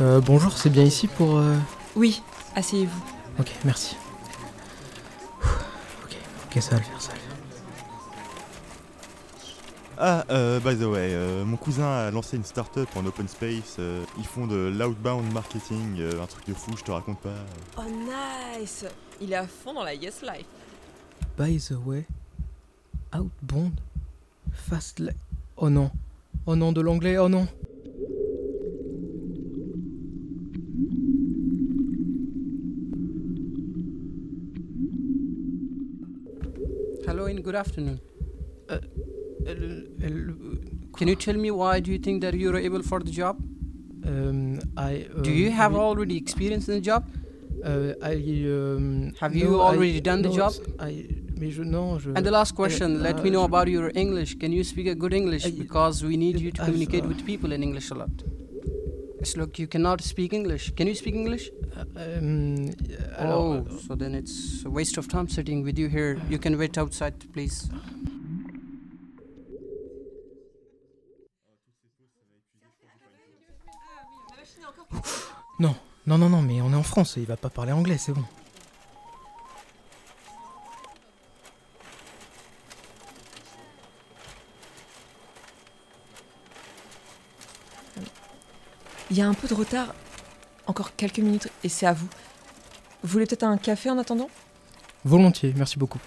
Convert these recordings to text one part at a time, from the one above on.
Euh, bonjour, c'est bien ici pour... euh, Oui, asseyez-vous. Ok, merci. Ok, ok, ça va le faire, ça va le faire. Ah, euh, by the way, euh, mon cousin a lancé une start-up en open space. euh, ils font de l'outbound marketing, euh, un truc de fou, je te raconte pas. Oh nice Il est à fond dans la Yes Life. By the way, outbound, fast Oh non, oh non, de l'anglais, oh non. Hello and good afternoon. Elle- elle- Can you tell me why do you think that you're able for the job? um, I, Do um, you have already experience in the job? uh, I, um, Have no, you I- already done the no, job? I, mais je, non, je... And the last question, uh, let me know about your English. Can you speak a good English? Because we need you to communicate uh, with people in English a lot. Yes, look, you cannot speak English. Can you speak English? Um, oh, euh, so then it's a waste of time sitting with you here. You can wait outside, please. non, non, non, non, mais on est en France, il va pas parler anglais, c'est bon. Il y a un peu de retard. Encore quelques minutes et c'est à vous. Vous voulez peut-être un café en attendant? Volontiers, merci beaucoup.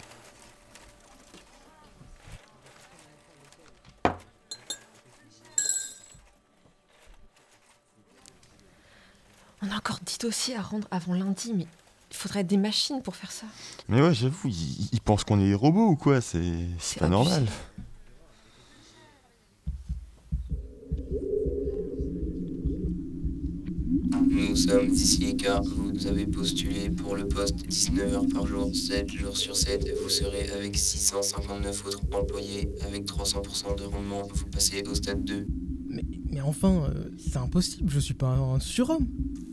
On a encore 10 dossiers à rendre avant lundi, mais il faudrait des machines pour faire ça. Mais ouais, j'avoue, ils, ils pensent qu'on est des robots ou quoi? C'est pas abusé. normal. Sommes ici car vous avez postulé pour le poste 19 heures par jour, 7 jours sur 7. Vous serez avec 659 autres employés. Avec 300% de rendement, vous passez au stade 2. Mais, mais enfin, euh, c'est impossible, je suis pas un surhomme.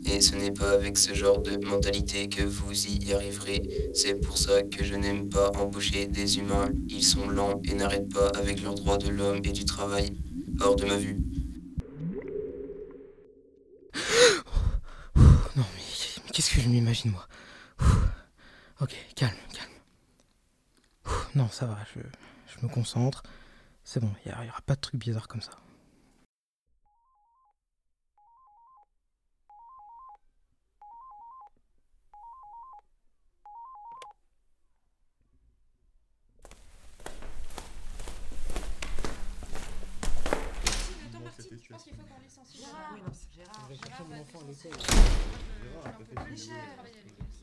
Et ce n'est pas avec ce genre de mentalité que vous y arriverez. C'est pour ça que je n'aime pas embaucher des humains. Ils sont lents et n'arrêtent pas avec leurs droits de l'homme et du travail. Hors de ma vue. Non, mais, mais qu'est-ce que je m'imagine, moi Ok, calme, calme. Non, ça va, je, je me concentre. C'est bon, il n'y aura pas de trucs bizarres comme ça.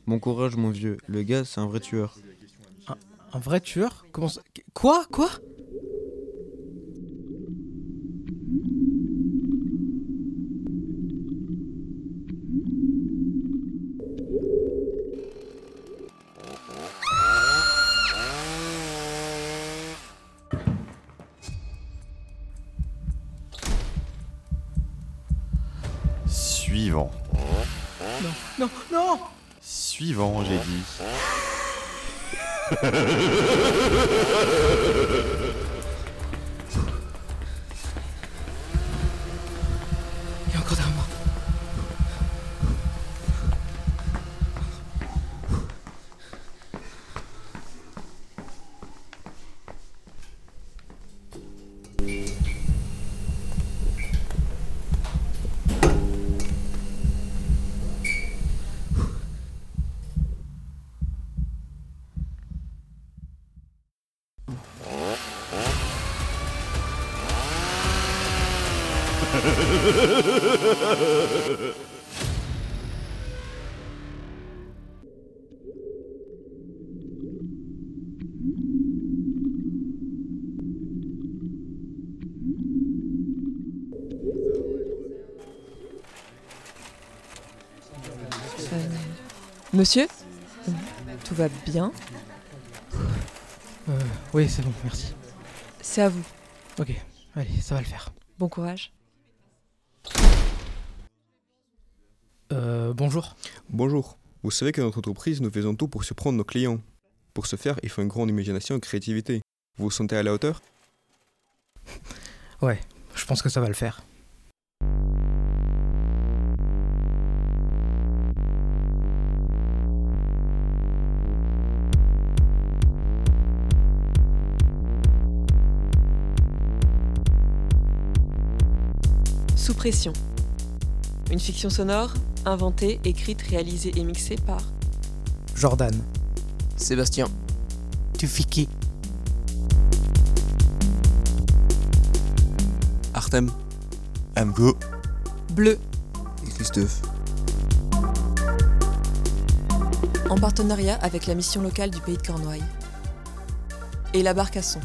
Bon courage mon vieux, le gars c'est un vrai tueur. Un vrai tueur? Quoi? Quoi? Suivant. Non, non Suivant, j'ai dit. Monsieur Tout va bien? Euh, oui, c'est bon, merci. C'est à vous. Ok, allez, ça va le faire. Bon courage. Euh, bonjour. Bonjour, vous savez que notre entreprise nous faisons tout pour surprendre nos clients. Pour ce faire, il faut une grande imagination et créativité. Vous vous sentez à la hauteur? Ouais, je pense que ça va le faire. Sous pression. Une fiction sonore, inventée, écrite, réalisée et mixée par Jordan. Sébastien. Tufiki. Artem. Amgo. Bleu, Et Christophe. en partenariat avec la mission locale du pays de Cornouailles. Et la Barcasson,